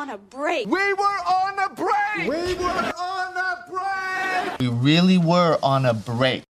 on a break. We were on a break. We were on a break. We really were on a break.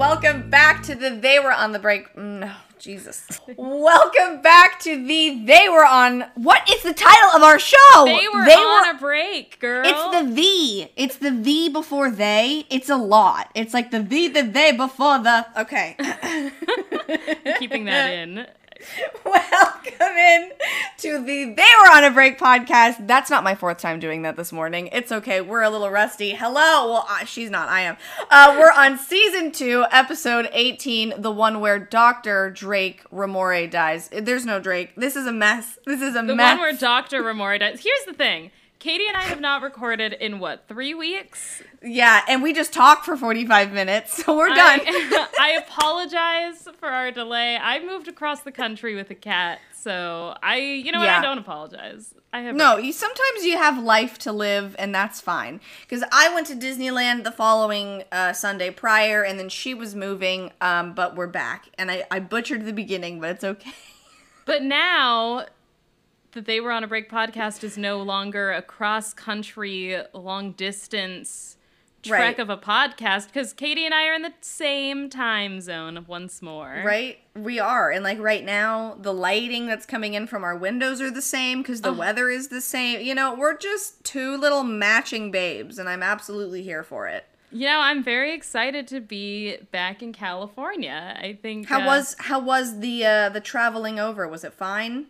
Welcome back to the They Were on the Break. Mm, no, Jesus. Welcome back to the They Were on. What is the title of our show? They were on a break, girl. It's the V. It's the V before they. It's a lot. It's like the V, the they before the. Okay. keeping that in. Welcome in to the They Were on a Break podcast. That's not my fourth time doing that this morning. It's okay. We're a little rusty. Hello. Well, uh, she's not. I am. Uh, we're on season two, episode 18, the one where Dr. Drake Ramoray dies. There's no Drake. This is a mess. This is a The mess. The one where Dr. Ramoray dies. Here's the thing. Katie and I have not recorded in what, three weeks? yeah, and we just talked for 45 minutes, so we're done. I, I apologize for our delay. I moved across the country with a cat, so I, you know what, Yeah. I don't apologize. I have No, you sometimes you have life to live, and that's fine. Because I went to Disneyland the following uh, Sunday prior, and then she was moving, um, but we're back. And I, I butchered the beginning, but it's okay. But now that they were on a break podcast is no longer a cross country, long distance trek Right. of a podcast because Katie and I are in the same time zone once more. Right? We are. And like right now, the lighting that's coming in from our windows are the same because the weather is the same. You know, we're just two little matching babes, and I'm absolutely here for it. You know, I'm very excited to be back in California. I think How uh, was how was the uh, the traveling over? Was it fine?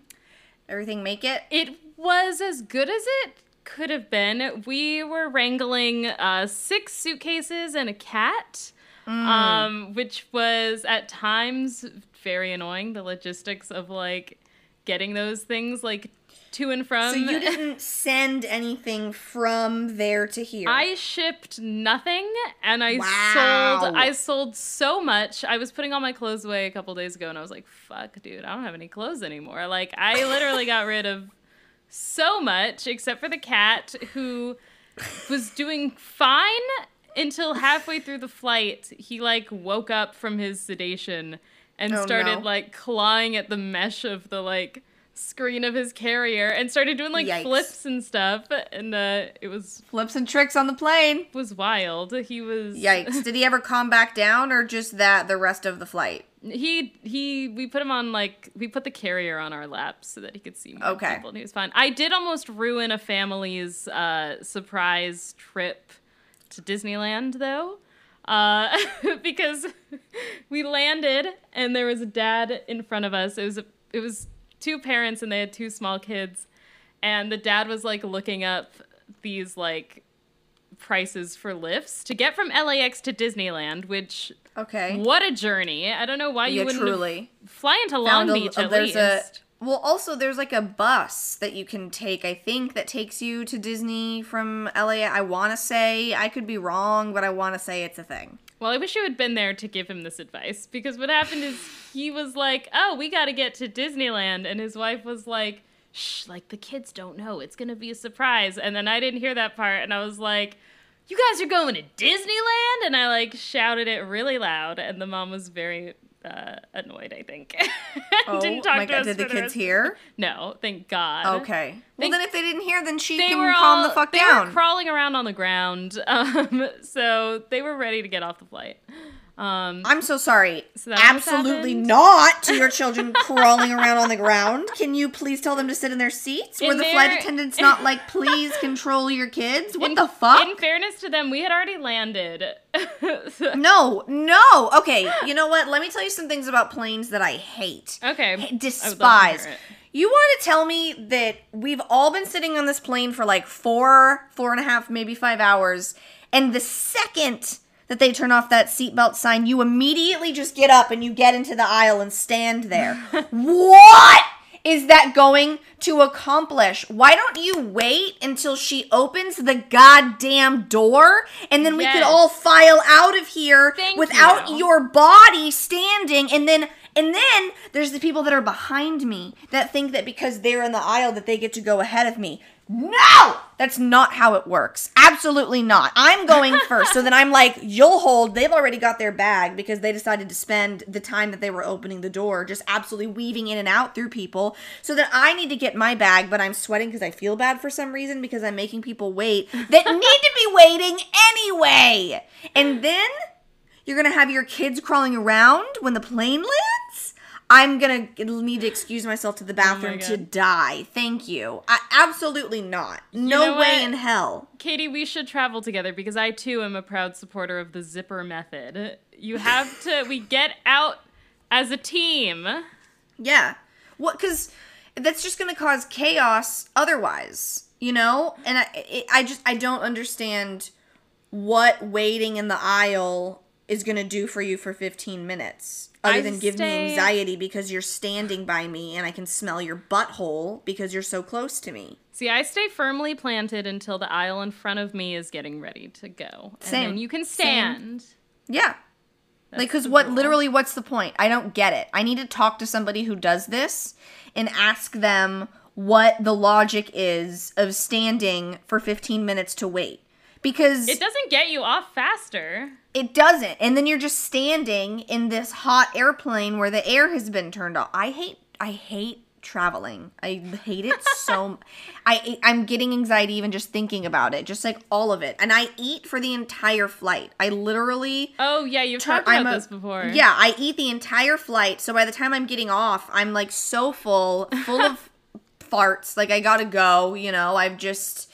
Everything make it? it was as good as it could have been. We were wrangling uh, six suitcases and a cat, Mm. um, which was at times very annoying. The logistics of like getting those things like to and from. So you didn't send anything from there to here. I shipped nothing and I Wow. sold I sold so much. I was putting all my clothes away a couple days ago and I was like, fuck dude, I don't have any clothes anymore. Like I literally got rid of so much except for the cat who was doing fine until halfway through the flight. He like woke up from his sedation and Oh, started no. like clawing at the mesh of the like screen of his carrier and started doing like Yikes. flips and stuff and uh it was Flips and tricks on the plane. was wild. He was Yikes. Did he ever calm back down or just that the rest of the flight? He he we put him on like we put the carrier on our laps so that he could see more Okay. people and he was fine. I did almost ruin a family's uh surprise trip to Disneyland though. Uh because we landed and there was a dad in front of us. It was a, it was two parents and they had two small kids and the dad was like looking up these like prices for lifts to get from LAX to Disneyland, which Okay. what a journey! I don't know why you Yeah, wouldn't truly. fly into Long Found Beach at least. a well also there's like a bus that you can take i think that takes you to disney from la i want to say i could be wrong but i want to say it's a thing Well, I wish you had been there to give him this advice because what happened is he was like, "Oh, we got to get to Disneyland," and his wife was like, "Shh, like the kids don't know. It's gonna be a surprise." And then I didn't hear that part, and I was like. You guys are going to Disneyland, and I like shouted it really loud, and the mom was very uh, annoyed. I think. oh didn't talk my to god us did the kids rest- hear No, thank God. okay well They- then if they didn't hear then she they can calm the fuck they down were crawling around on the ground, um, so they were ready to get off the flight. Um, i'm so sorry. So absolutely not. To your children crawling around on the ground. Can you please tell them to sit in their seats? Were In the flight their- attendants not like please control your kids what in, the fuck? In fairness to them, we had already landed. So- no no. Okay you know what? Let me tell you some things about planes that i hate. Okay, H- I would love to despise. You want to tell me that we've all been sitting on this plane for like four, four and a half, maybe five hours, and the second that they turn off that seatbelt sign, you immediately just get up and you get into the aisle and stand there. what is that going to accomplish? Why don't you wait until she opens the goddamn door and then we could all file out of here Thank without you. your body standing and then And then there's the people that are behind me that think that because they're in the aisle that they get to go ahead of me. No! That's not how it works. Absolutely not. I'm going first. so then I'm like, you'll hold. They've already got their bag because they decided to spend the time that they were opening the door just absolutely weaving in and out through people. So then I need to get my bag, but I'm sweating because I feel bad for some reason because I'm making people wait that need to be waiting anyway. And then you're gonna have your kids crawling around when the plane lands. I'm gonna need to excuse myself to the oh bathroom to die. Thank you. I, absolutely not. No know way what? in hell. Katie, we should travel together because I too am a proud supporter of the zipper method. You have to, we get out as a team. Yeah. What? Because that's just gonna cause chaos otherwise. You know. And I, it, I just I don't understand what waiting in the aisle is gonna do for you for 15 minutes. Other I than give me anxiety because you're standing by me and I can smell your butthole because you're so close to me. See, I stay firmly planted until the aisle in front of me is getting ready to go. And Same. then you can Same. stand. Yeah. like, because what rule. literally, what's the point? I don't get it. I need to talk to somebody who does this and ask them what the logic is of standing for 15 minutes to wait. Because It doesn't get you off faster. It doesn't. And then you're just standing in this hot airplane where the air has been turned off. I hate, I hate traveling. I hate it so. I I'm getting anxiety even just thinking about it. Just like all of it. And I eat for the entire flight. I literally Oh, yeah, you've Tur- talked about a- this before. Yeah, I eat the entire flight. So by the time I'm getting off, I'm like so full, full of farts. Like I gotta go. You know, I've just.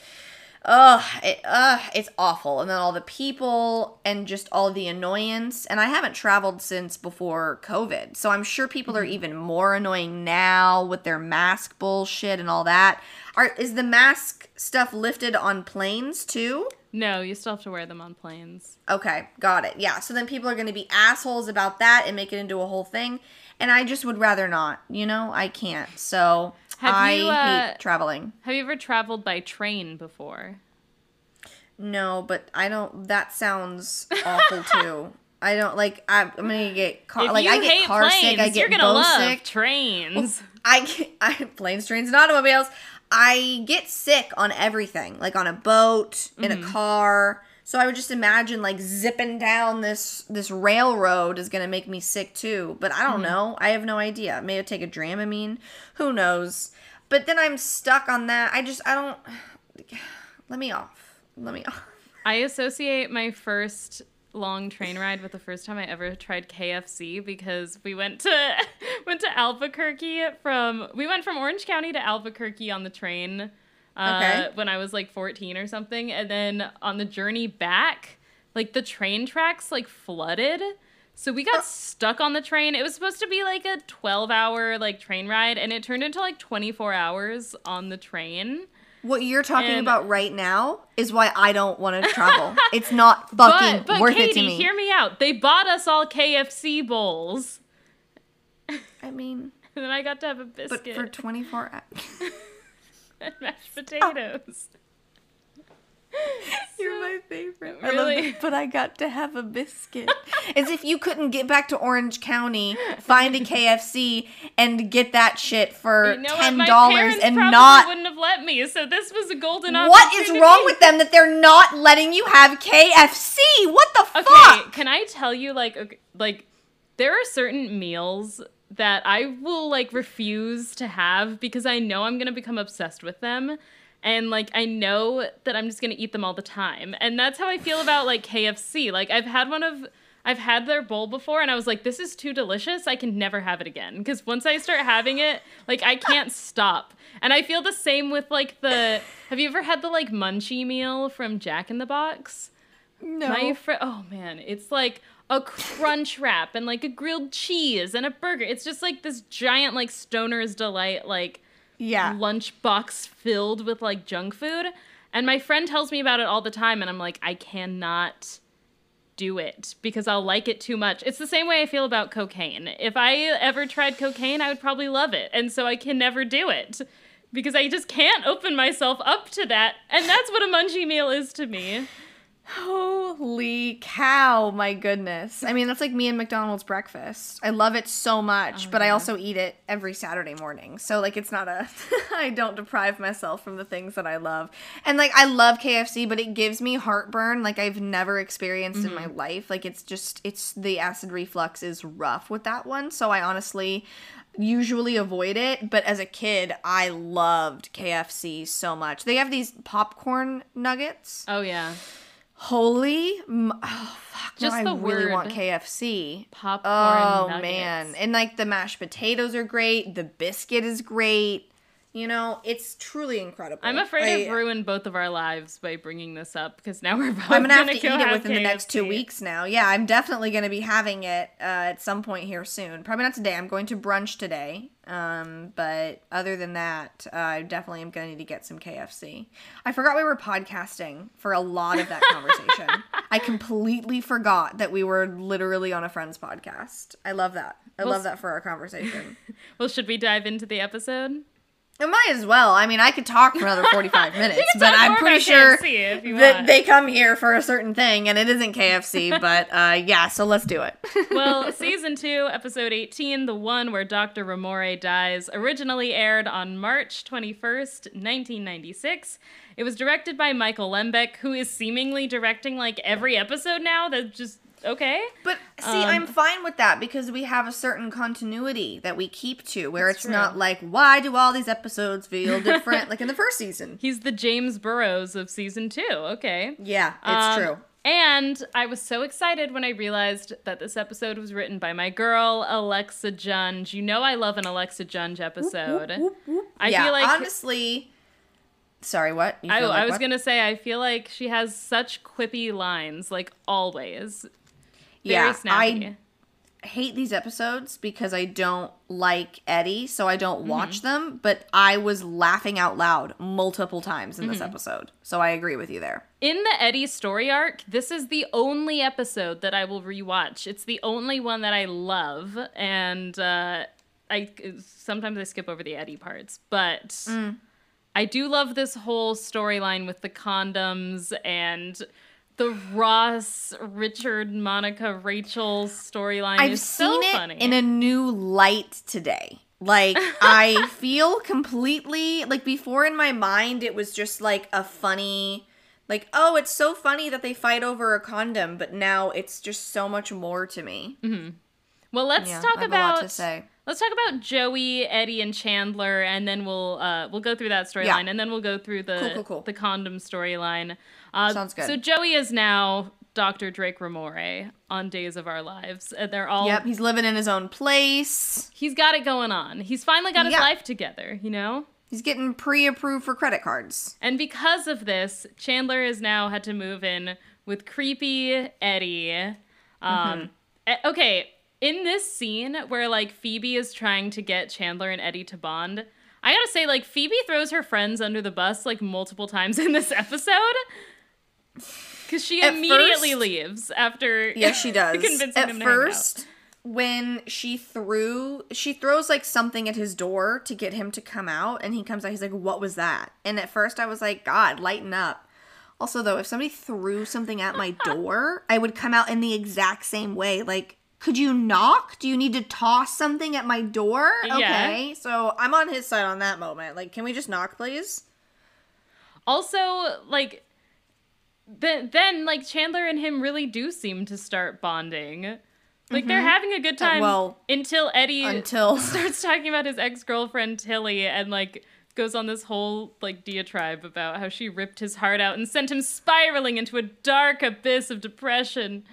Ugh, it, ugh, it's awful. And then all the people and just all the annoyance. And I haven't traveled since before COVID. So I'm sure people are mm. even more annoying now with their mask bullshit and all that. Are, is the mask stuff lifted on planes too? No, you still have to wear them on planes. Okay, got it. Yeah, so then people are going to be assholes about that and make it into a whole thing. And I just would rather not, you know? I can't. So Have I you, uh, hate traveling. Have you ever traveled by train before? No, but I don't. That sounds awful too. I don't like. I'm, I'm gonna get car. If like you I get hate car planes, sick. I get you're gonna bow love sick. trains. I get I planes, trains, and automobiles. I get sick on everything, like on a boat, in Mm-hmm. a car. So I would just imagine like zipping down this this railroad is gonna make me sick too. But I Mm-hmm. don't know. I have no idea. Maybe take a Dramamine. Who knows? But then I'm stuck on that. I just I don't. Let me off. Let me off. I associate my first long train ride with the first time I ever tried KFC because we went to went to Albuquerque from we went from Orange County to Albuquerque on the train uh, Okay. when I was like 14 or something and then on the journey back like the train tracks like flooded so we got stuck on the train it was supposed to be like a 12 hour like train ride and it turned into like 24 hours on the train What you're talking And- about right now is why I don't want to travel. it's not fucking but, but worth Katie, it to me. hear me out. They bought us all KFC bowls, I mean, and then I got to have a but biscuit for 24 hours. and mashed potatoes. You're my favorite. I Really? love it, but I got to have a biscuit. As if you couldn't get back to Orange County, find a KFC, and get that shit for You know ten dollars and not. wouldn't have let me. So this was a golden opportunity. What is wrong with them that they're not letting you have KFC? What the Okay, fuck? can I tell you like okay, like there are certain meals that I will like refuse to have because I know I'm going to become obsessed with them and like I know that I'm just going to eat them all the time. And that's how I feel about like KFC. Like I've had one of I've had their bowl before and I was like this is too delicious. I can never have it again because once I start having it, like I can't stop. And I feel the same with like the Have you ever had the like munchie meal from Jack in the Box? No. My friend, oh man, it's like a crunch wrap and like a grilled cheese and a burger. It's just like this giant like stoner's delight like yeah. lunch box filled with like junk food. And my friend tells me about it all the time and I'm like I cannot do it because I'll like it too much. It's the same way I feel about cocaine. If I ever tried cocaine, I would probably love it. And so I can never do it because I just can't open myself up to that. And that's what a munchie meal is to me. Holy cow, my goodness. I mean, that's like me and McDonald's breakfast. I love it so much, Oh, but I also eat it every Saturday morning. So, like, it's not a, I don't deprive myself from the things that I love. And, like, I love KFC, but it gives me heartburn like I've never experienced in Mm-hmm. my life. Like, it's just, it's the acid reflux is rough with that one. So, I honestly usually avoid it. But as a kid, I loved KFC so much. They have these popcorn nuggets. Oh yeah. Holy, m- oh fuck! Just now the I really want word KFC. Popcorn Oh nuggets. man, and like the mashed potatoes are great. The biscuit is great. You know, it's truly incredible. I'm afraid I, I've ruined both of our lives by bringing this up because now we're both I'm gonna have to eat it within the next two weeks now. Yeah, I'm definitely gonna be having it uh, at some point here soon. Probably not today. I'm going to brunch today. Um, but other than that, uh, I definitely am gonna need to get some KFC. I forgot we were podcasting for a lot of that conversation. I completely forgot that we were literally on a friend's podcast. I love that. I Well, love that for our conversation. Well, should we dive into the episode? It might as well. I mean, I could talk for another 45 minutes, but I'm pretty sure KFC if you that want. they come here for a certain thing, and it isn't KFC, but uh, yeah, so let's do it. Well, season two, episode 18, the one where Dr. Ramoray dies, originally aired on March 21st, 1996. It was directed by Michael Lembeck, who is seemingly directing like every episode now. That just okay. But see, Um, I'm fine with that because we have a certain continuity that we keep to where it's true. not like, why do all these episodes feel different like in the first season? He's the James Burrows of season two. Okay. Yeah, it's Um, true. And I was so excited when I realized that this episode was written by my girl, Alexa Junge. You know I love an Alexa Junge episode. I yeah, feel like honestly. Sorry, what? I, like I was what? gonna say I feel like she has such quippy lines, like always. Yeah, snappy. I hate these episodes because I don't like Eddie, so I don't Mm-hmm. watch them. But I was laughing out loud multiple times in Mm-hmm. this episode, so I agree with you there. In the Eddie story arc, this is the only episode that I will rewatch. It's the only one that I love, and uh, I sometimes I skip over the Eddie parts, but Mm. I do love this whole storyline with the condoms and the Ross, Richard, Monica, Rachel storyline. I've is seen so it funny. in a new light today. Like I feel completely like before in my mind it was just like a funny like oh it's so funny that they fight over a condom but now it's just so much more to me. Mm-hmm. well, let's Yeah, talk I have a lot about to say. Let's talk about Joey, Eddie, and Chandler, and then we'll uh, we'll go through that storyline, Yeah. and then we'll go through the Cool, cool, cool. the condom storyline. Uh, Sounds good. So Joey is now Dr. Drake Ramoray on Days of Our Lives. Uh, they're all Yep, he's living in his own place. he's got it going on. He's finally got his Yeah. life together, you know. He's getting pre-approved for credit cards. And because of this, Chandler has now had to move in with creepy Eddie. Um, eh, okay, in this scene where like Phoebe is trying to get Chandler and Eddie to bond, I gotta say, like Phoebe throws her friends under the bus like multiple times in this episode. Because she At immediately first- leaves after Yes, she does. convincing At him to hang out. first, when she threw, she throws like something at his door to get him to come out, and he comes out. He's like, "What was that?" And at first, I was like, "God, lighten up." Also, though, if somebody threw something at my door, I would come out in the exact same way. Like, could you knock? Do you need to toss something at my door? Yeah. Okay, so I'm on his side on that moment. Like, can we just knock, please? Also, like, then then like Chandler and him really do seem to start bonding. Like they're having a good time. Mm-hmm. well, until Eddie Until starts talking about his ex girlfriend Tilly and like goes on this whole like diatribe about how she ripped his heart out and sent him spiraling into a dark abyss of depression.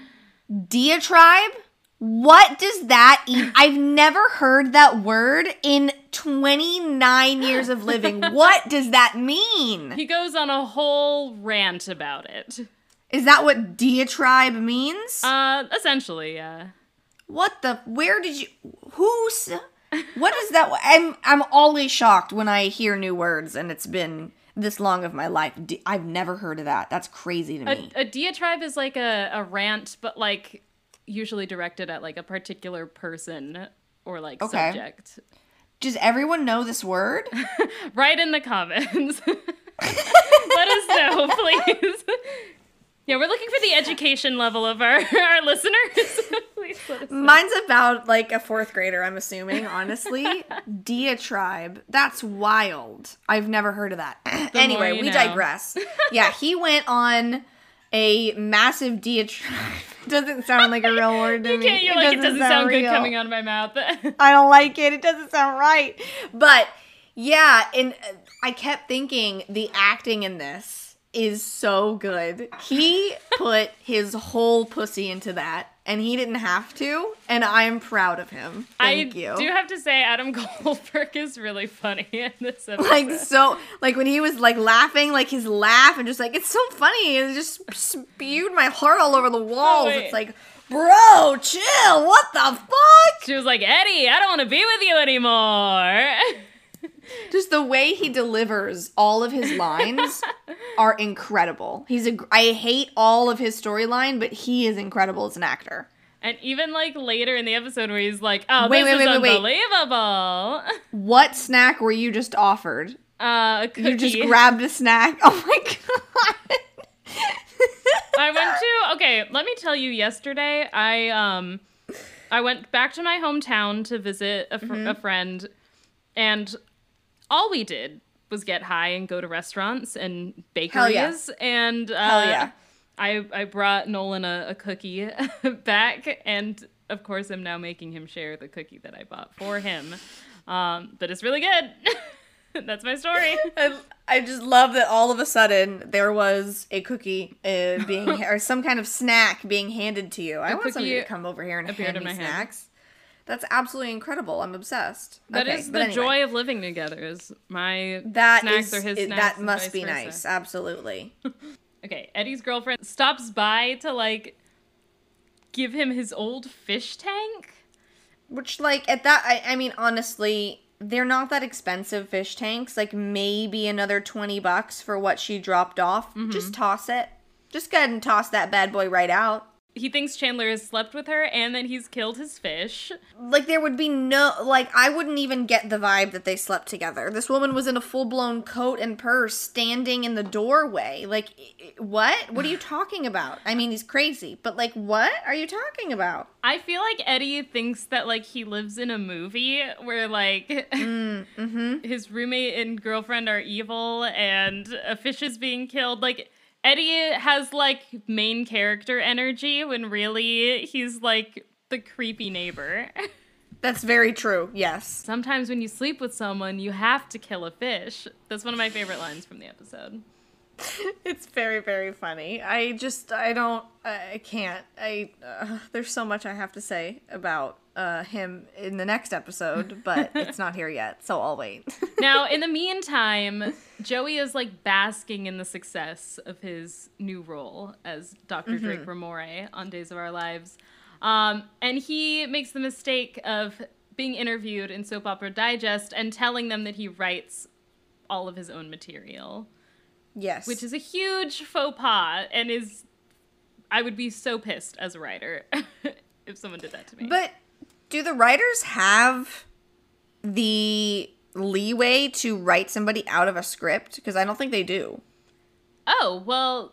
diatribe what does that even i've never heard that word in 29 years of living. What does that mean? He goes on a whole rant about it. is that what diatribe means? Uh, essentially, yeah. what the where did you who's what is that i'm i'm always shocked when i hear new words and it's been this long of my life. Di- i've never heard of that. That's crazy to A, me. a diatribe is like a, a rant, but like usually directed at like a particular person or like Okay. subject. does everyone know this word Write in the comments. Let us know, please. Yeah, we're looking for the education level of our, our listeners. Please let us know. Mine's about like a fourth grader, I'm assuming, honestly. Diatribe. That's wild. I've never heard of that. anyway, we know. digress. yeah, he went on a massive diatribe. Doesn't sound like a real word to me. Okay, you're like, it doesn't sound good coming out of my mouth. I don't like it. It doesn't sound right. But yeah, and uh, I kept thinking the acting in this is so good. He put his whole pussy into that, and he didn't have to, and I'm proud of him. Thank you. I you. do have to say, Adam Goldberg is really funny in this episode. like so like when he was like laughing like his laugh and just like it's so funny and it just spewed my heart all over the oh, walls wait. it's like bro chill what the fuck she was like, Eddie, I don't want to be with you anymore. just the way he delivers all of his lines are incredible he's a I hate all of his storyline but he is incredible as an actor and even like later in the episode where he's like, oh, Wait, this wait, is wait, wait, wait. unbelievable. what snack were you just offered Uh, a cookie. you just grabbed a snack oh my god I went to okay, let me tell you yesterday I um I went back to my hometown to visit a, fr- Mm-hmm. a friend and all we did was get high and go to restaurants and Hell yeah. bakeries and uh, Hell yeah. I I brought Nolan a, a cookie back and of course I'm now making him share the cookie that I bought for him. Um but it's really good. That's my story. I, I just love that all of a sudden there was a cookie uh, being or some kind of snack being handed to you. I want somebody to come over here and hand me my hand. That's absolutely incredible. I'm obsessed. That Okay, is the anyway. joy of living together. Is my That snacks is- are his it- snacks. that must be versa. nice. Absolutely. Okay, Eddie's girlfriend stops by to like give him his old fish tank. Which like at that I, I mean honestly, they're not that expensive fish tanks. Like maybe another 20 bucks for what she dropped off. Mm-hmm. Just toss it. Just go ahead and toss that bad boy right out. He thinks Chandler has slept with her and then he's killed his fish. like there would be no like I wouldn't even get the vibe that they slept together. This woman was in a full-blown coat and purse standing in the doorway. Like what? What are you talking about? I mean, he's crazy, but like what are you talking about? I feel like Eddie thinks that like he lives in a movie where like mm, mm-hmm. his roommate and girlfriend are evil and a fish is being killed. Like Eddie has like main character energy when really he's like the creepy neighbor. That's very true. Yes. Sometimes when you sleep with someone, you have to kill a fish. That's one of my favorite lines from the episode. It's very very funny. I just I don't I can't. I uh, there's so much I have to say about uh him in the next episode, but it's not here yet, so I'll wait. Now, in the meantime, Joey is like basking in the success of his new role as doctor Drake Ramoray on Days of Our Lives. Um, and he makes the mistake of being interviewed in Soap Opera Digest and telling them that he writes all of his own material, yes. which is a huge faux pas and is. I would be so pissed as a writer if someone did that to me. But do the writers have the leeway to write somebody out of a script? Because I don't think they do. Oh, well,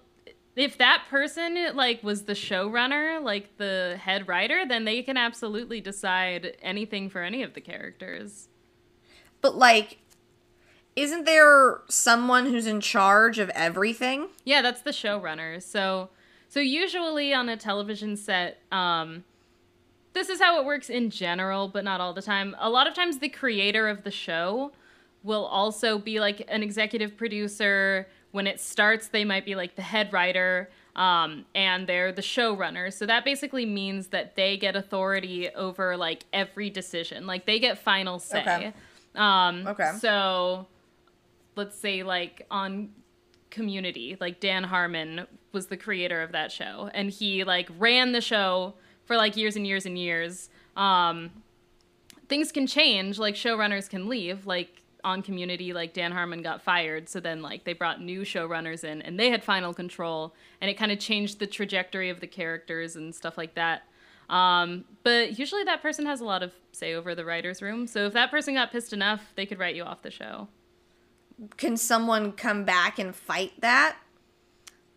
if that person like was the showrunner, like the head writer, then they can absolutely decide anything for any of the characters. But like, isn't there someone who's in charge of everything? Yeah, that's the showrunner. So so usually on a television set, um this is how it works in general, but not all the time. A lot of times the creator of the show will also be like an executive producer. When it starts, they might be like the head writer, um, and they're the showrunner. So that basically means that they get authority over like every decision. Like they get final say. Okay. Um, Okay. So let's say like on community like dan harmon was the creator of that show and he like ran the show for like years and years and years um things can change like showrunners can leave like on community like dan harmon got fired so then like they brought new showrunners in and they had final control and it kind of changed the trajectory of the characters and stuff like that um, but usually that person has a lot of say over the writer's room so if that person got pissed enough they could write you off the show Can someone come back and fight that?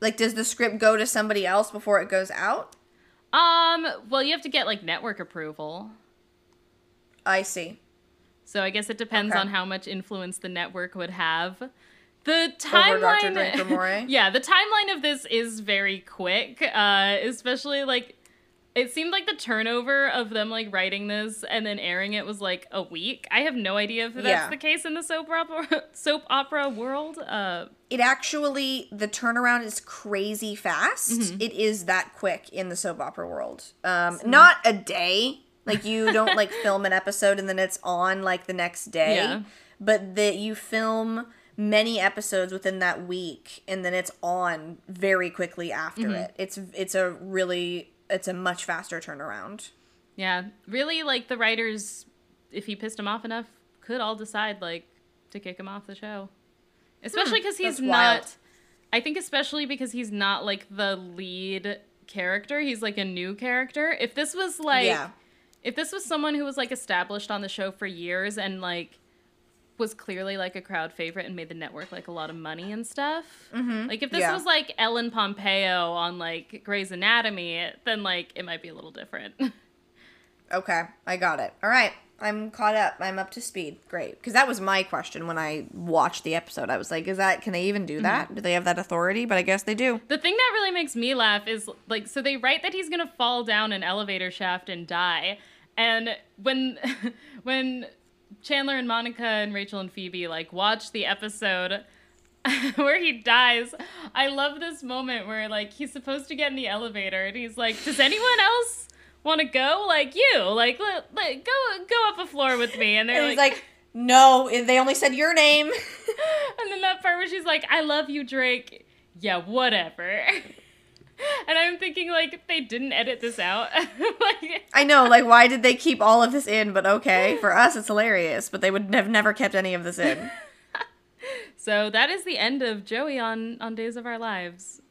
Like, does the script go to somebody else before it goes out? Um, well, you have to get like network approval. I see. So I guess it depends Okay. on how much influence the network would have. The timeline, yeah, the timeline of this is very quick. Uh, especially like, it seemed like the turnover of them like writing this and then airing it was like a week. I have no idea if that's Yeah. the case in the soap opera soap opera world. Uh, It actually, the turnaround is crazy fast. It is that quick in the soap opera world. Um, not a day. Like, you don't like film an episode and then it's on like the next day. Yeah. But that you film many episodes within that week and then it's on very quickly after it. It's it's a really it's a much faster turnaround. yeah, really like the writers, if he pissed him off enough, could all decide like to kick him off the show. Especially because he's Hmm, wild. not. I think especially because he's not like the lead character. He's like a new character. If this was like, yeah. if this was someone who was like established on the show for years and like was clearly like a crowd favorite and made the network like a lot of money and stuff. Mm-hmm. Like if this Yeah. was like Ellen Pompeo on like Grey's Anatomy, then like it might be a little different. Okay, I got it. All right, I'm caught up. I'm up to speed. Great, because that was my question when I watched the episode. I was like, "Is that? Can they even do that? Mm-hmm. Do they have that authority?" But I guess they do. The thing that really makes me laugh is like so they write that he's gonna fall down an elevator shaft and die, and when when Chandler and Monica and Rachel and Phoebe like watch the episode where he dies, I love this moment where like he's supposed to get in the elevator and he's like, "Does anyone else want to go? Like you? Like let, let, go go up a floor with me?" And they're And he's like, "No, they only said your name." And then that part where she's like, I love you, Drake. Yeah, whatever. And I'm thinking, like, they didn't edit this out. like, I know, like, why did they keep all of this in? But okay, for us, it's hilarious. But they would have never kept any of this in. so that is the end of Joey on, on Days of Our Lives.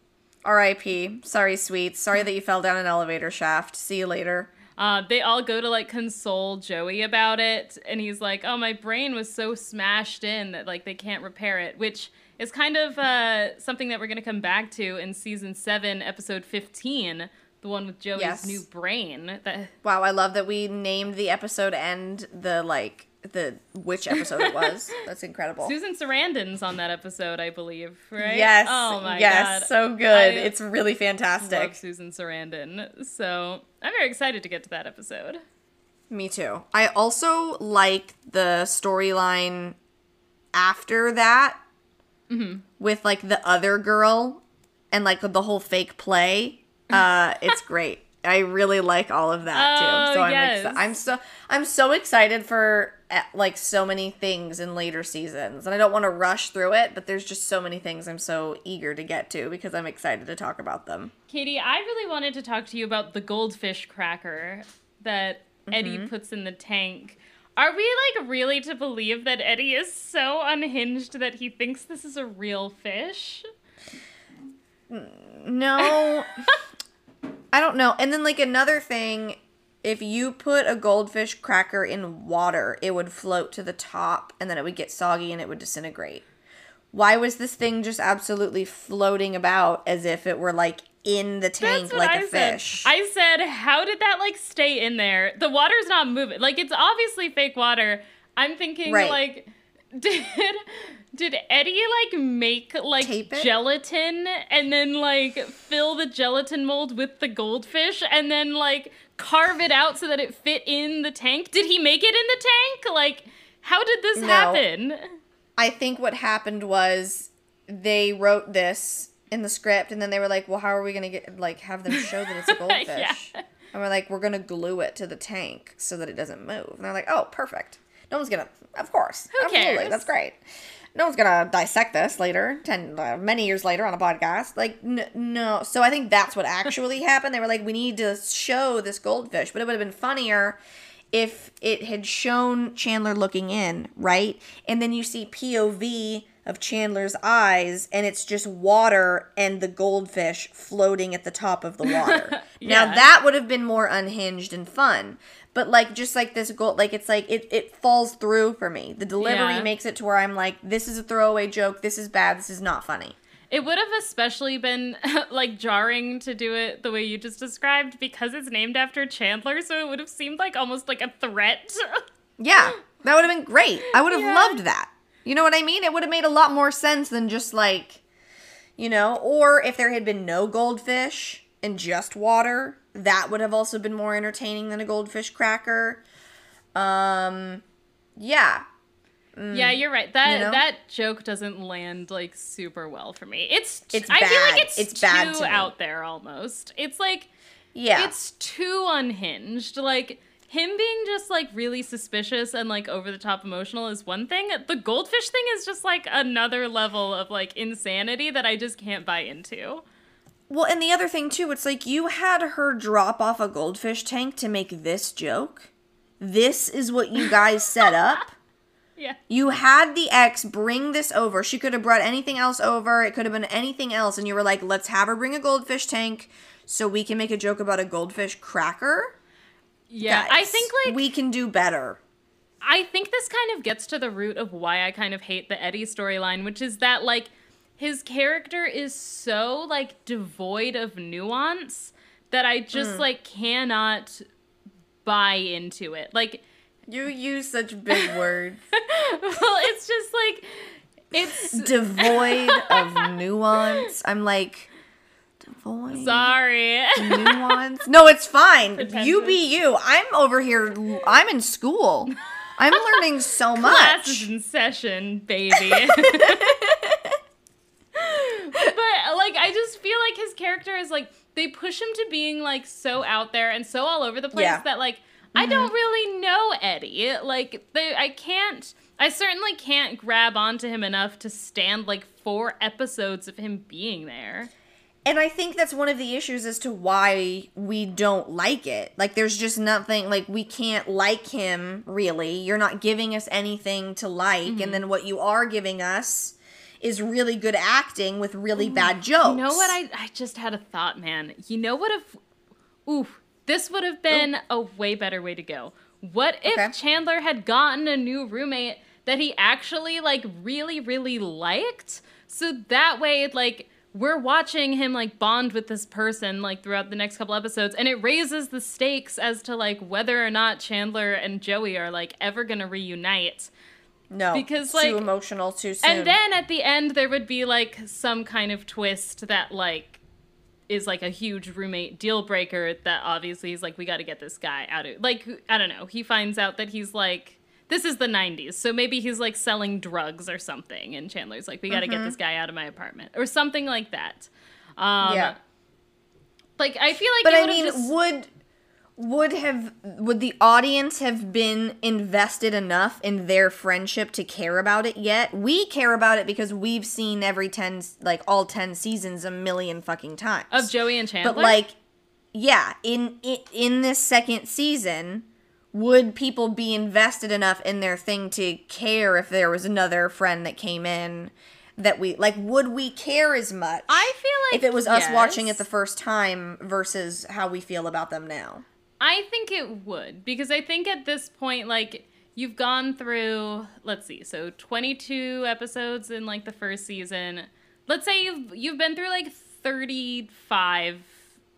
R.I.P. Sorry, sweet. Sorry that you fell down an elevator shaft. See you later. Uh, they all go to, like, console Joey about it. And he's like, oh, my brain was so smashed in that, like, they can't repair it. Which is kind of uh, something that we're going to come back to in season 7, episode 15. The one with Joey's Yes. new brain. That Wow, I love that we named the episode and the like the which episode it was. That's incredible. Susan Sarandon's on that episode, I believe, right? Yes. Oh my yes, god. so good. I it's really fantastic. love Susan Sarandon. So I'm very excited to get to that episode. Me too. I also like the storyline after that Mm-hmm. with like the other girl and like the whole fake play. Uh, it's great. I really like all of that too. Oh, So I'm yes. exci- I'm so I'm so excited for like so many things in later seasons, and I don't want to rush through it. But there's just so many things I'm so eager to get to because I'm excited to talk about them. Katie, I really wanted to talk to you about the goldfish cracker that Eddie Mm-hmm. puts in the tank. Are we like really to believe that Eddie is so unhinged that he thinks this is a real fish? No. I don't know. And then like another thing, if you put a goldfish cracker in water, it would float to the top and then it would get soggy and it would disintegrate. Why was this thing just absolutely floating about as if it were like in the tank like I a said. fish? I said, how did that like stay in there? The water's not moving. Like it's obviously fake water. I'm thinking Right. like did did Eddie like make like gelatin and then like fill the gelatin mold with the goldfish and then like carve it out so that it fit in the tank? Did he make it in the tank? Like how did this No. happen? I think what happened was they wrote this in the script and then they were like, "Well, how are we going to get like have them show that it's a goldfish?" Yeah. And we're like, "We're going to glue it to the tank so that it doesn't move." And they're like, "Oh, perfect. No one's going to Of course. Who Absolutely. cares? That's great. No one's to dissect this later, 10 uh, many years later on a podcast. Like n- no. So I think that's what actually happened. They were like, "We need to show this goldfish." But it would have been funnier if it had shown Chandler looking in, right? And then you see POV of Chandler's eyes and it's just water and the goldfish floating at the top of the water. Yeah. Now that would have been more unhinged and fun. But like just like this gold like it's like it, it falls through for me. The delivery Yeah. makes it to where I'm like, this is a throwaway joke, this is bad, this is not funny. It would have especially been like jarring to do it the way you just described because it's named after Chandler, so it would have seemed like almost like a threat. Yeah, that would have been great. I would have Yeah. loved that. You know what I mean? It would have made a lot more sense than just like, you know, or if there had been no goldfish and just water, that would have also been more entertaining than a goldfish cracker. Um, yeah. yeah, you're right. That Mm. You know? that joke doesn't land like super well for me. It's It's I feel like it's, It's too bad out there almost. It's like Yeah. it's too unhinged. Like him being just like really suspicious and like over the top emotional is one thing. The goldfish thing is just like another level of like insanity that I just can't buy into. Well, and the other thing too, it's like you had her drop off a goldfish tank to make this joke. This is what you guys set up. Yeah. You had the ex bring this over. She could have brought anything else over. It could have been anything else. And you were like, let's have her bring a goldfish tank so we can make a joke about a goldfish cracker. Yeah. I think like we can do better. I think this kind of gets to the root of why I kind of hate the Eddie storyline, which is that like his character is so like devoid of nuance that I just mm. like cannot buy into it. Like You use such big words. well, it's just like it's Devoid of nuance. I'm like, devoid sorry. nuance. No, it's fine. You be you. I'm over here. I'm in school. I'm learning so Class much. in session, baby. But like I just feel like his character is like they push him to being like so out there and so all over the place Yeah. that like I don't really know Eddie. Like they I can't I certainly can't grab onto him enough to stand like four episodes of him being there. And I think that's one of the issues as to why we don't like it. Like, there's just nothing, like, we can't like him, really. You're not giving us anything to like. Mm-hmm. And then what you are giving us is really good acting with really bad jokes. You know what? I, I just had a thought, man. You know what if. Ooh, this would have been a way better way to go. What if Okay. Chandler had gotten a new roommate that he actually, like, really, really liked? So that way, like, we're watching him, like, bond with this person, like, throughout the next couple episodes, and it raises the stakes as to, like, whether or not Chandler and Joey are, like, ever gonna reunite. No. because, like- Too emotional, too soon. And then at the end, there would be like some kind of twist that like is like a huge roommate deal breaker. That obviously is like we got to get this guy out of like I don't know. He finds out that he's like this is the '90s, so maybe he's like selling drugs or something, and Chandler's like we got to get this guy out of my apartment or something like that. Um, yeah. Like I feel like But it I mean, just- would would have would the audience have been invested enough in their friendship to care about it yet? We care about it because we've seen every 10 like all 10 seasons a million fucking times. of Joey and Chandler. but like yeah, in, in in this second season, would people be invested enough in their thing to care if there was another friend that came in that we like would we care as much? I feel like if it was us watching it the first time versus how we feel about them now. I think it would because I think at this point, like you've gone through, let's see, so 22 episodes in like the first season. Let's say you've you've been through like 35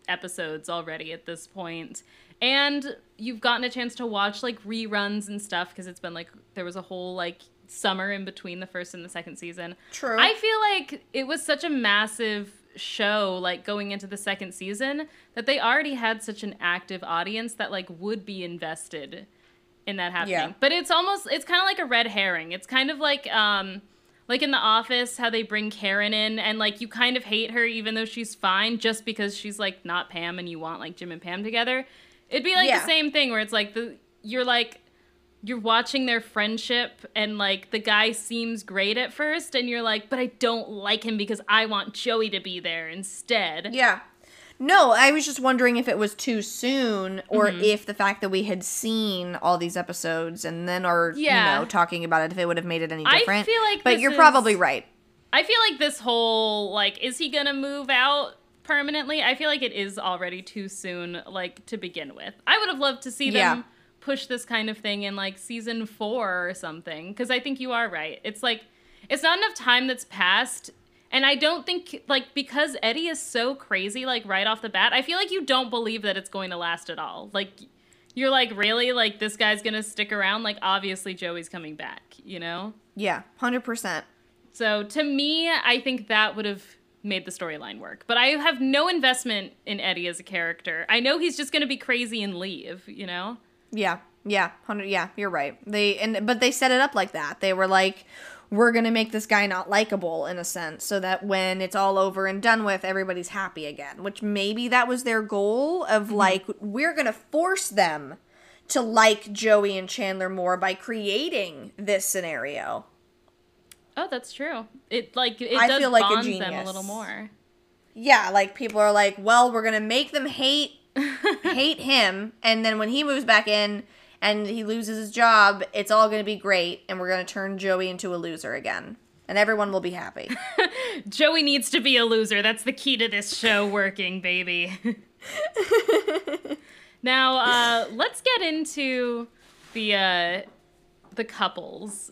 episodes already at this point, and you've gotten a chance to watch like reruns and stuff because it's been like there was a whole like summer in between the first and the second season. True. I feel like it was such a massive show like going into the second season that they already had such an active audience that like would be invested in that happening. Yeah. But it's almost it's kind of like a red herring. It's kind of like um like in the office how they bring Karen in and like you kind of hate her even though she's fine just because she's like not Pam and you want like Jim and Pam together. It'd be like Yeah. the same thing where it's like the you're like you're watching their friendship and like the guy seems great at first and you're like but i don't like him because i want joey to be there instead Yeah. No, I was just wondering if it was too soon or Mm-hmm. if the fact that we had seen all these episodes and then are, Yeah. you know, talking about it, if it would have made it any different I feel like But you're is- probably right. i feel like this whole like is he gonna move out permanently i feel like it is already too soon like to begin with i would have loved to see them Yeah. Push this kind of thing in like season four or something because i think you are right it's like it's not enough time that's passed And I don't think like because Eddie is so crazy like right off the bat, I feel like you don't believe that it's going to last at all. Like you're like, really? Like this guy's gonna stick around? Like obviously Joey's coming back, you know? Yeah, hundred percent. So to me, I think that would have made the storyline work. But I have no investment in Eddie as a character. I know he's just gonna be crazy and leave, you know? Yeah, yeah, hundred. Yeah, you're right. They and but they set it up like that. They were like, we're gonna make this guy not likable in a sense, so that when it's all over and done with, everybody's happy again. Which maybe that was their goal of mm-hmm. like, we're gonna force them to like Joey and Chandler more by creating this scenario. Oh, that's true. It like it I does feel like a bond them a little more. Yeah, like people are like, well, we're gonna make them hate hate him, and then when he moves back in and he loses his job, it's all gonna be great, and we're gonna turn Joey into a loser again, and everyone will be happy. Joey needs to be a loser. That's the key to this show working, baby. now, uh, let's get into the uh, the couples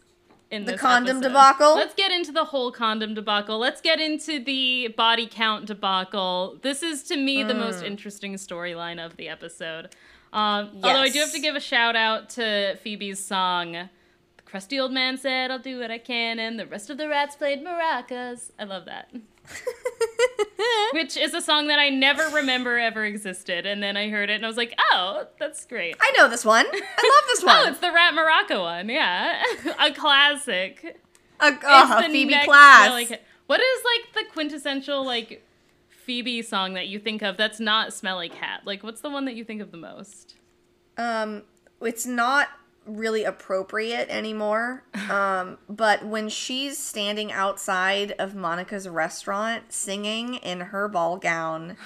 in The condom episode. debacle? Let's get into the whole condom debacle. Let's get into the body count debacle. This is to me the most Mm. interesting storyline of the episode. Um, Although I do have to give a shout out to Phoebe's song. The crusty old man said, "I'll do what I can," and the rest of the rats played maracas. I love that. Which is a song that I never remember ever existed, and then I heard it and I was like, "Oh, that's great." I know this one. I love this Oh, one. it's the Rat Maraca one, yeah, a classic. a, oh, the Phoebe Class. What is like the quintessential like Phoebe song that you think of that's not Smelly Cat? Like, what's the one that you think of the most? um it's not really appropriate anymore. Um but when she's standing outside of Monica's restaurant singing in her ball gown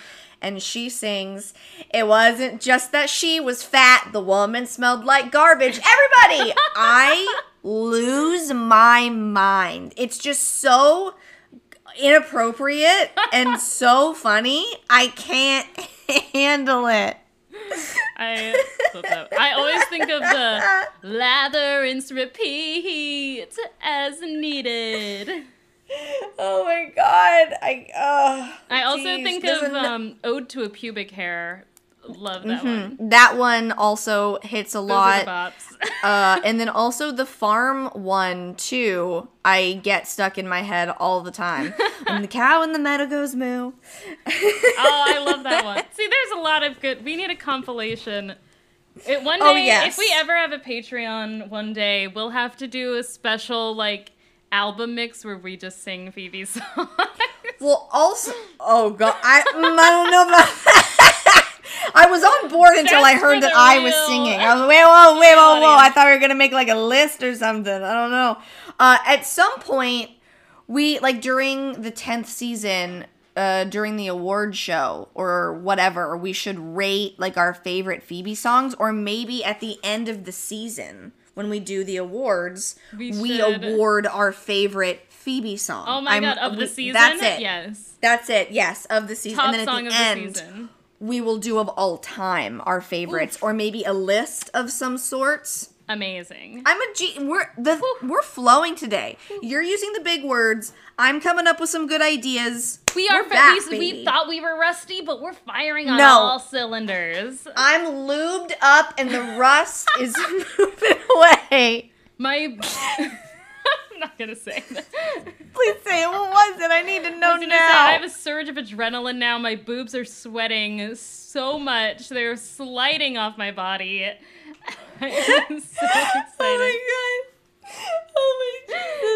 and she sings it wasn't just that she was fat the woman smelled like garbage. Everybody i lose my mind. It's just so inappropriate and so funny. I can't handle it I. I always think of the lather, rinse, repeat as needed. Oh my god. I uh I also Jeez, think there's of an- um, Ode to a Pubic Hair. Love that Mm-hmm. one. that one also hits a Those lot. uh and then also the farm one too. I get stuck in my head all the time. when the cow in the meadow goes moo. oh, I love that one. See, there's a lot of good. We need a compilation. It, one day, Oh, yes. if we ever have a Patreon, one day we'll have to do a special like album mix where we just sing Phoebe's songs. Well, also, oh god, I, I don't know about that. I was on board until I heard that I was singing. I was wait, whoa, wait, whoa, whoa! I thought we were gonna make like a list or something. I don't know. Uh, at some point, we like during the tenth season, uh, during the award show or whatever, we should rate like our favorite Phoebe songs, or maybe at the end of the season when we do the awards, We we, award our favorite Phoebe song. oh my I'm- god, of the season. That's it. Yes. That's it. Yes, of the season. Top and then at song the of end, the season. We will do of all time our favorites, or maybe a list of some sorts. Amazing. I'm a G. We're the we're flowing today. You're using the big words. I'm coming up with some good ideas. We are. Back, we, we thought we were rusty, but we're firing on No. all cylinders. I'm lubed up, and the rust is moving away. My. I'm not gonna say that. Please say it. What was it? I need to know I gonna say, now. I have a surge of adrenaline now. My boobs are sweating so much. They're sliding off my body. I'm so excited. oh my god. Oh my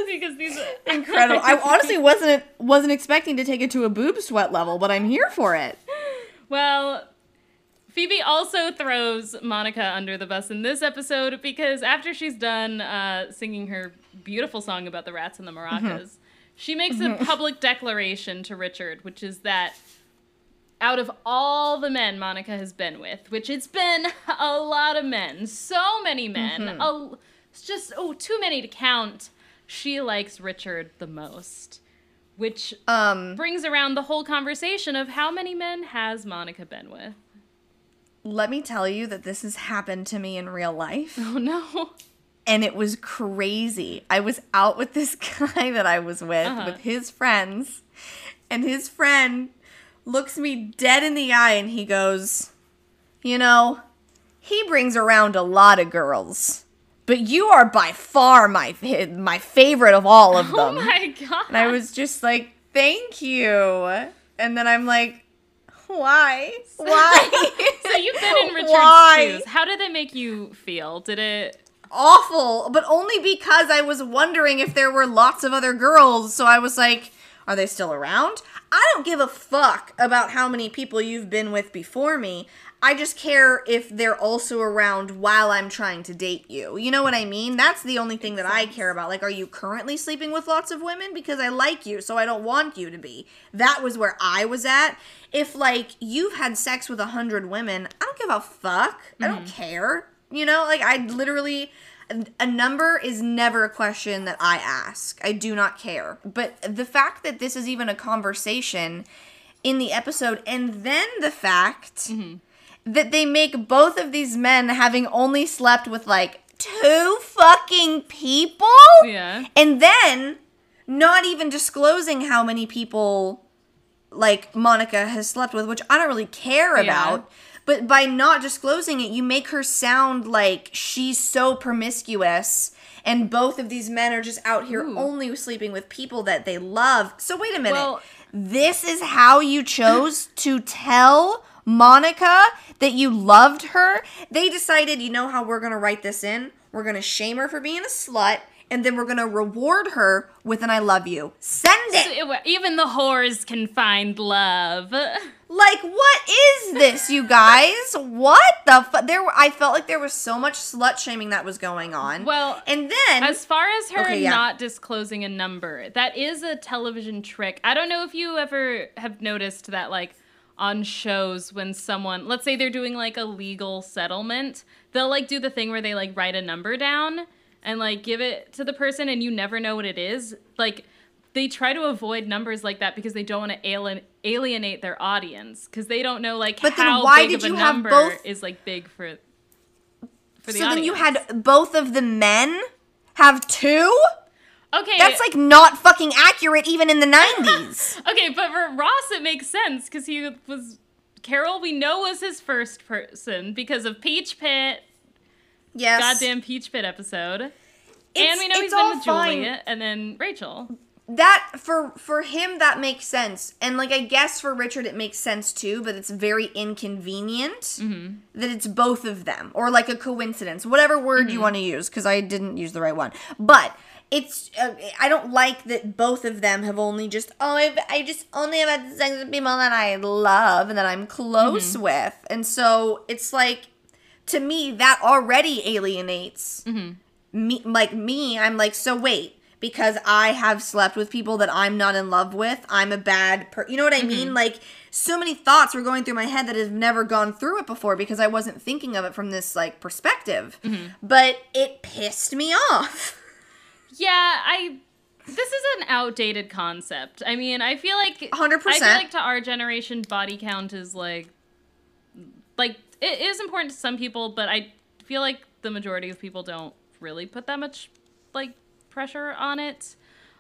Jesus. because these incredible. I honestly wasn't wasn't expecting to take it to a boob sweat level, but I'm here for it. Well, Phoebe also throws Monica under the bus in this episode because after she's done uh, singing her beautiful song about the rats and the maracas, she makes a public declaration to Richard, which is that out of all the men Monica has been with, which it's been a lot of men, so many men, a- it's just oh too many to count. She likes Richard the most, which Um, brings around the whole conversation of how many men has Monica been with? Let me tell you that this has happened to me in real life. Oh no. and it was crazy. I was out with this guy that I was with, Uh-huh. with his friends, and his friend looks me dead in the eye and he goes, You know, he brings around a lot of girls, but you are by far my, my favorite of all of them. Oh my god. And I was just like, thank you. And then I'm like, why? Why? So you've been in Richard's Why? shoes. How did it make you feel? Did it Awful, but only because I was wondering if there were lots of other girls. So I was like, are they still around? I don't give a fuck about how many people you've been with before me. I just care if they're also around while I'm trying to date you. You know what I mean? That's the only thing that I care about. Like, are you currently sleeping with lots of women? Because I like you, so I don't want you to be. That was where I was at. If, like, you've had sex with a hundred women, I don't give a fuck. I don't mm-hmm. care. You know, like, I literally. A number is never a question that I ask. I do not care. But the fact that this is even a conversation in the episode, and then the fact mm-hmm. That they make both of these men having only slept with like two fucking people Yeah. and then not even disclosing how many people like Monica has slept with, which I don't really care Yeah. about. But by not disclosing it, you make her sound like she's so promiscuous and both of these men are just out here Ooh. only sleeping with people that they love. So wait a minute. Well- this is how you chose to tell Monica that you loved her? They decided, you know how we're going to write this in? We're going to shame her for being a slut and then we're going to reward her with an I love you. Send it. Even the whores can find love. Like, what is this, you guys? What the fuck? There, I felt like there was so much slut shaming that was going on. Well, and then As far as her Okay, yeah. not disclosing a number, that is a television trick. I don't know if you ever have noticed that, like, on shows when someone, let's say they're doing like a legal settlement, they'll like do the thing where they like write a number down and like give it to the person and you never know what it is. Like, they try to avoid numbers like that because they don't want to alien- alienate their audience because they don't know like But then how why big did of a you have both- is like big for for the so audience. then you had both of the men have two? Okay That's like not fucking accurate even in the 90s. Okay, but for Ross, it makes sense because he was Carol. We know was his first person because of Peach Pit, yes. goddamn Peach Pit episode, and we know he's it's been with fine. Juliet and then Rachel. that for for him that makes sense and like i guess for richard it makes sense too but it's very inconvenient Mm-hmm. that it's both of them or like a coincidence whatever word Mm-hmm. you want to use because i didn't use the right one but it's uh, i don't like that both of them have only just oh I've, i just only have had sex with people that i love and that i'm close Mm-hmm. with. And so it's like to me that already alienates Mm-hmm. me like me. I'm like so wait because i have slept with people that i'm not in love with i'm a bad per you know what i mean? Like so many thoughts were going through my head that have never gone through it before because i wasn't thinking of it from this like perspective. But it pissed me off Yeah, I. This is an outdated concept. I mean, I feel like 100%. I feel like to our generation, body count is like, like it is important to some people, but I feel like the majority of people don't really put that much like pressure on it.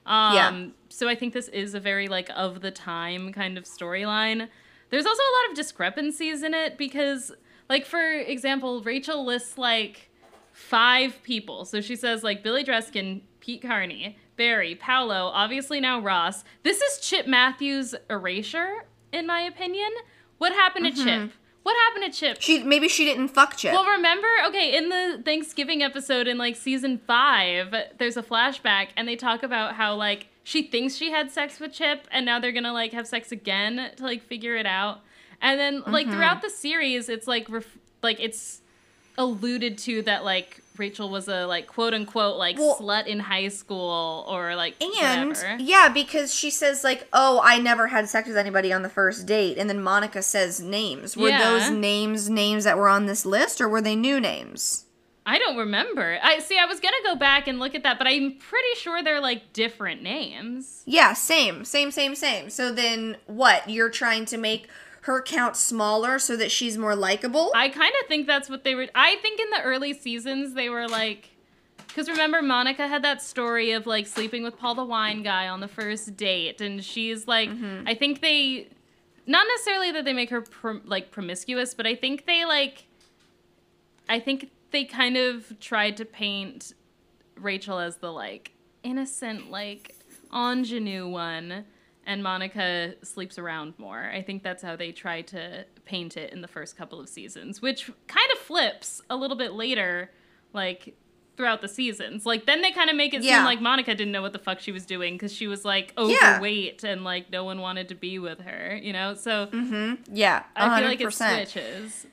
Um, Yeah. So I think this is a very like of the time kind of storyline. There's also a lot of discrepancies in it because, like, for example, Rachel lists like five people. So she says like Billy Dreskin, Pete Carney, Barry, Paolo, obviously now Ross. This is Chip Matthews' erasure, in my opinion. What happened to mm-hmm. Chip? What happened to Chip? she maybe she didn't fuck chip Well, remember, okay, in the Thanksgiving episode in like season five, there's a flashback, and they talk about how like she thinks she had sex with Chip, and now they're gonna like have sex again to like figure it out. And then like mm-hmm. throughout the series, it's like ref- like it's alluded to that like Rachel was a like quote unquote like Well- slut in high school or like And whatever. yeah, because she says like, "Oh, I never had sex with anybody on the first date," and then Monica says names. Were Yeah. those names names that were on this list, or were they new names? I don't remember. I see. I was gonna go back and look at that, but I'm pretty sure they're like different names. Yeah, same, same, same, same. So then, what? You're trying to make her count smaller so that she's more likable? I kind of think that's what they were. I think in the early seasons they were like Because remember, Monica had that story of like sleeping with Paul the wine guy on the first date, and she's like, Mm-hmm. I think they, not necessarily that they make her prom- like promiscuous, but I think they like, I think they kind of tried to paint Rachel as the like innocent, like ingenue one, and Monica sleeps around more. I think that's how they try to paint it in the first couple of seasons, which kind of flips a little bit later, like throughout the seasons. Like then they kind of make it Yeah. seem like Monica didn't know what the fuck she was doing because she was like Yeah. overweight and like no one wanted to be with her, you know. So mm-hmm. Yeah, I feel like it switches.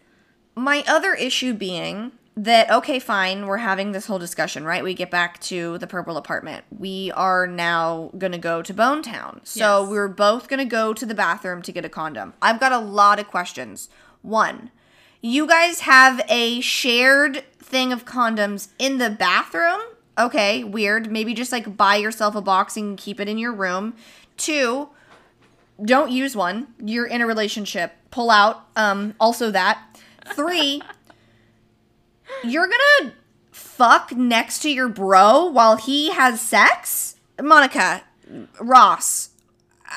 My other issue being that okay, fine, we're having this whole discussion, right? We get back to the purple apartment. We are now gonna go to Bone Town. So Yes. we're both gonna go to the bathroom to get a condom. I've got a lot of questions. One, you guys have a shared thing of condoms in the bathroom. Okay, weird. Maybe just like buy yourself a box and keep it in your room. Two, don't use one. You're in a relationship. Pull out. Um, also that. Three, you're gonna fuck next to your bro while he has sex? Monica, Ross, uh,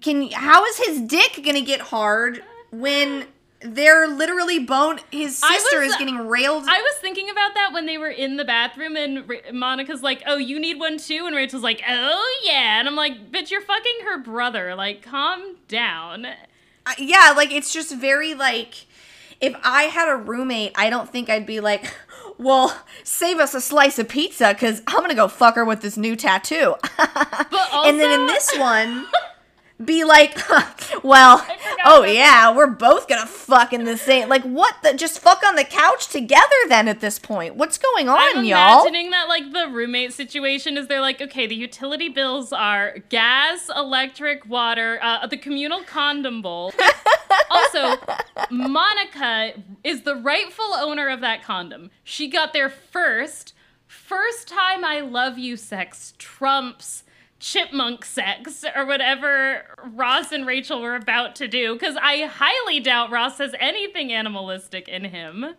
can how is his dick gonna get hard when they're literally bone? His sister was- is getting railed. I was thinking about that when they were in the bathroom, and Ra- Monica's like, "Oh, you need one too," and Rachel's like, "Oh yeah," and I'm like, "Bitch, you're fucking her brother. Like, calm down." I- yeah, like it's just very like if I had a roommate, I don't think I'd be like, well, save us a slice of pizza because I'm gonna go fuck her with this new tattoo. But also, and then in this one, be like, well, oh yeah, we're both gonna fuck in the same. Like what? The just fuck on the couch together then at this point. What's going on, I'm y'all? imagining that like the roommate situation is they're like, okay, the utility bills are gas, electric, water, uh, the communal condom bowl. also, Monica is the rightful owner of that condom. She got there first. First time I love you sex trumps chipmunk sex or whatever Ross and Rachel were about to do because I highly doubt Ross has anything animalistic in him.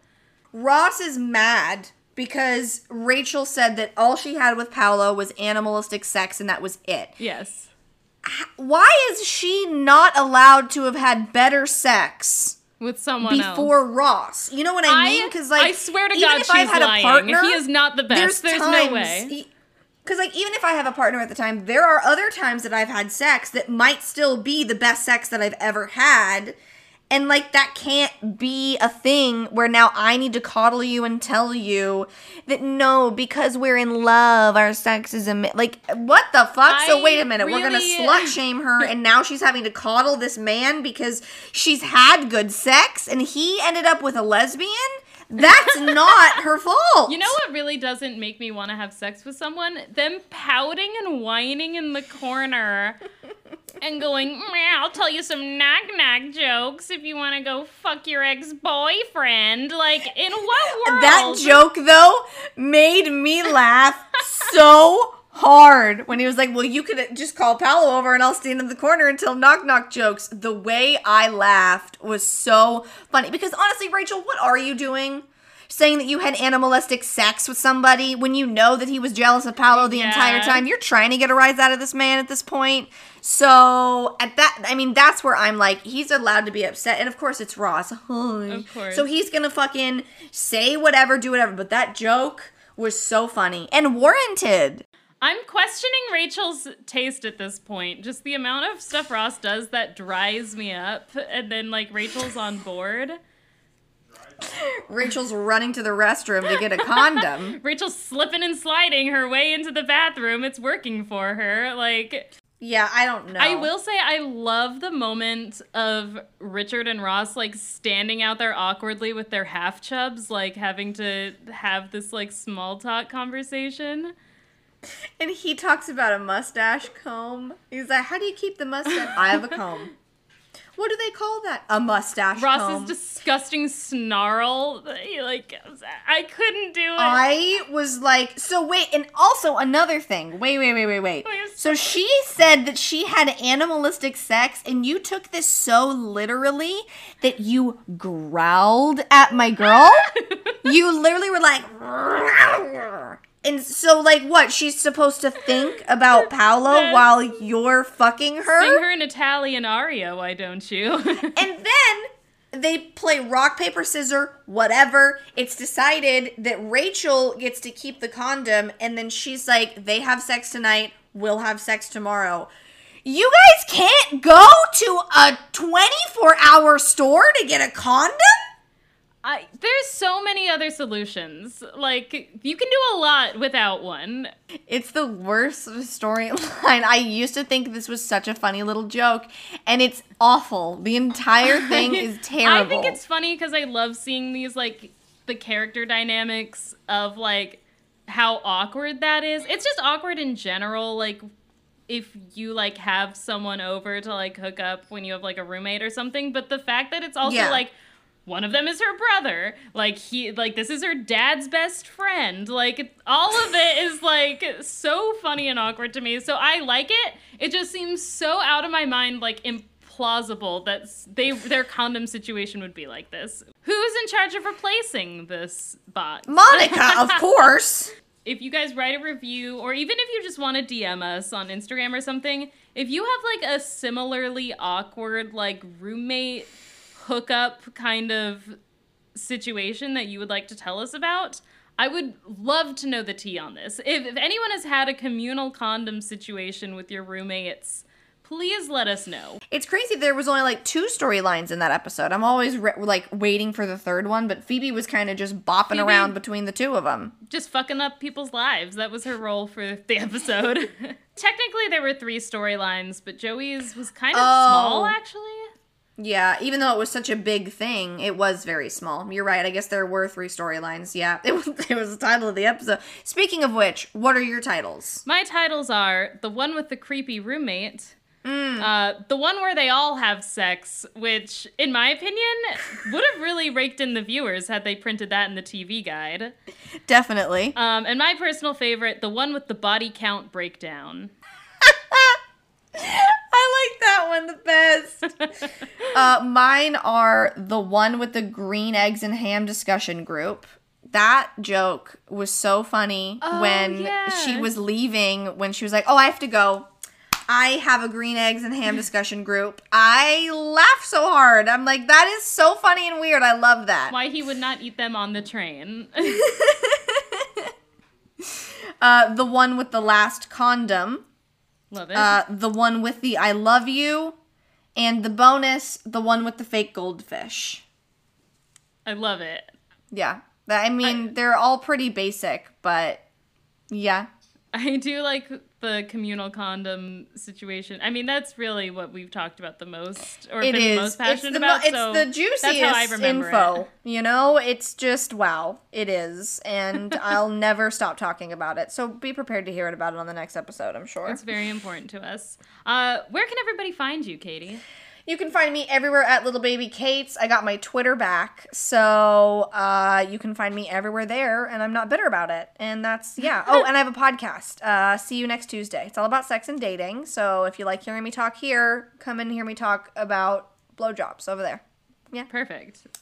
Ross is mad because Rachel said that all she had with Paolo was animalistic sex and that was it. Yes. Why is she not allowed to have had better sex With someone else. before Ross? You know what I, I- mean? Because like, I swear to even God if I've she's had lying. a partner, He is not the best. There's no way. Because like, even if I have a partner at the time, there are other times that I've had sex that might still be the best sex that I've ever had. And like that can't be a thing where now I need to coddle you and tell you that no, because we're in love, our sex is a like what the fuck? so wait a minute, we're gonna slut shame her, and now she's having to coddle this man because she's had good sex and he ended up with a lesbian. That's not her fault. You know what really doesn't make me want to have sex with someone? Them pouting and whining in the corner and going, "Meh, I'll tell you some knock knock jokes if you want to go fuck your ex boyfriend. Like, in what world? That joke though made me laugh so hard when he was like, "Well, you could just call Paolo over and I'll stand in the corner until knock knock jokes." The way I laughed was so funny because honestly, Rachel, what are you doing? Saying that you had animalistic sex with somebody when you know that he was jealous of Paolo the entire time. You're trying to get a rise out of this man at this point. So at that, I mean, that's where I'm like, he's allowed to be upset, and of course it's Ross. Of course. So he's gonna fucking say whatever, do whatever. But that joke was so funny and warranted. I'm questioning Rachel's taste at this point. Just the amount of stuff Ross does that dries me up, and then like Rachel's on board. Rachel's running to the restroom to get a condom. Rachel's slipping and sliding her way into the bathroom. It's working for her. Like, Yeah, I don't know. I will say I love the moment of Richard and Ross like standing out there awkwardly with their half chubs, like having to have this like small talk conversation. And he talks about a mustache comb. He's like, "How do you keep the mustache?" I have a comb. What do they call that? A mustache Ross's comb. disgusting snarl. Like I couldn't do it. I was like, so wait, and also another thing. Wait, wait, wait, wait, wait. Wait. So she said that she had animalistic sex, and you took this so literally that you growled at my girl. you literally were like, and so like what? She's supposed to think about Paolo Yes. while you're fucking her, Sing her an Italian aria, why don't you? and then they play rock paper scissors whatever it's decided that rachel gets to keep the condom and then she's like they have sex tonight we'll have sex tomorrow you guys can't go to a 24 hour store to get a condom I, there's so many other solutions. Like you can do a lot without one. it's the worst storyline i used to think this was such a funny little joke and it's awful the entire thing is terrible I think it's funny because I love seeing these like the character dynamics of like how awkward that is. It's just awkward in general. Like if you like have someone over to like hook up when you have like a roommate or something. But the fact that it's also Yeah. like one of them is her brother. Like he like this is her dad's best friend. Like all of it is like so funny and awkward to me. So I like it. It just seems so out of my mind like implausible that they their condom situation would be like this. Who's in charge of replacing this box? monica of course if you guys write a review or even if you just want to DM us on Instagram or something, if you have like a similarly awkward like roommate hookup kind of situation that you would like to tell us about, I would love to know the tea on this. If, if anyone has had a communal condom situation with your roommates, please let us know. It's crazy. There was only like two storylines in that episode. I'm always re- like waiting for the third one, but Phoebe was kind of just bopping Phoebe- around between the two of them. just fucking up people's lives. That was her role for the episode. Technically, there were three storylines, but Joey's was kind of Oh. small, actually. Yeah, even though it was such a big thing, it was very small. You're right. I guess there were three storylines. Yeah, it was. It was the title of the episode. Speaking of which, what are your titles? My titles are the one with the creepy roommate, uh, the one where they all have sex, which, in my opinion, would have really raked in the viewers had they printed that in the TV guide. Definitely. Um, and my personal favorite, the one with the body count breakdown. I like that one the best. uh, mine are the one with the green eggs and ham discussion group. That joke was so funny Oh, when yeah. she was leaving, when she was like, Oh, I have to go. I have a green eggs and ham discussion group. I laughed so hard. I'm like, that is so funny and weird. I love that. Why he would not eat them on the train. Uh, the one with the last condom. Love it. Uh, the one with the I love you. And the bonus, the one with the fake goldfish. I love it. Yeah. I mean, they're all pretty basic, but yeah. I do like the communal condom situation. I mean, that's really what we've talked about the most, or It been is. the most It's passionate the, mo- about. it's so the juiciest that's how I remember info. it. You know, it's just wow. It is, and I'll never stop talking about it. So be prepared to hear it about it on the next episode. I'm sure. It's very important to us. Uh, where can everybody find you, Katie? You can find me everywhere at Little Baby Kate's. I got my Twitter back, so uh, you can find me everywhere there, and I'm not bitter about it. And that's yeah. Oh, and I have a podcast. Uh, see you next Tuesday. It's all about sex and dating. So if you like hearing me talk here, come and hear me talk about blowjobs over there. Yeah, perfect.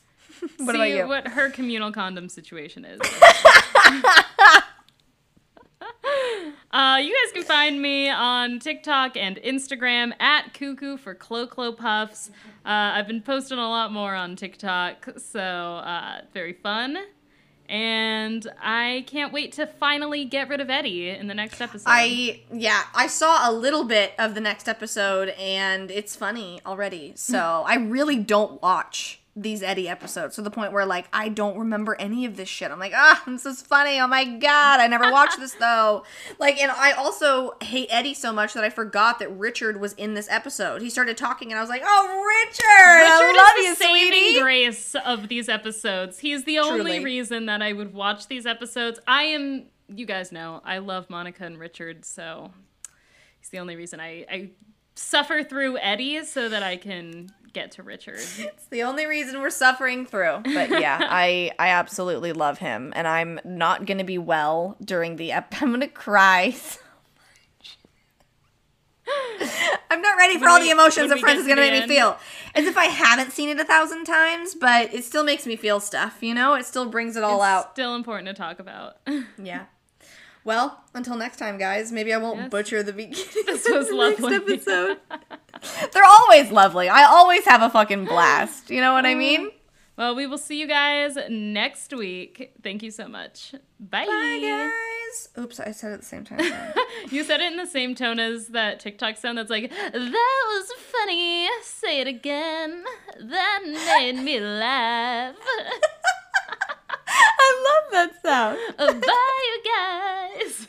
What See about you? what her communal condom situation is. uh, you guys can find me on TikTok and Instagram at Cuckoo for Clo Clo Puffs. Uh, I've been posting a lot more on TikTok, so uh, very fun. And I can't wait to finally get rid of Eddie in the next episode. I yeah, I saw a little bit of the next episode and it's funny already. So I really don't watch these Eddie episodes to the point where like I don't remember any of this shit. I'm like, ah, this is funny. Oh my god, I never watched this though. Like, and I also hate Eddie so much that I forgot that Richard was in this episode. He started talking and I was like, oh Richard, I Richard love is you, the saving sweetie. grace of these episodes. He's the only Truly. reason that I would watch these episodes. I am, you guys know, I love Monica and Richard, so he's the only reason I, I suffer through Eddie so that I can get to Richard. It's the only reason we're suffering through. But yeah, I I absolutely love him, and I'm not gonna be well during the ep- I'm gonna cry so much. I'm not ready for When all we- the emotions that Friends is gonna make me feel. As if I haven't seen it a thousand times, but it still makes me feel stuff. You know, it still brings it all It's out. Still important to talk about. Yeah. Well, until next time, guys. Maybe I won't Yes. butcher the beginning. This of was the lovely. Next episode. They're always lovely. I always have a fucking blast. You know what I mean? Mm. well, we will see you guys next week. Thank you so much. Bye. Bye, guys. Oops, I said it at the same time. You said it in the same tone as that TikTok sound that's like, that was funny. Say it again. That made me laugh. I love that sound. Bye, you guys.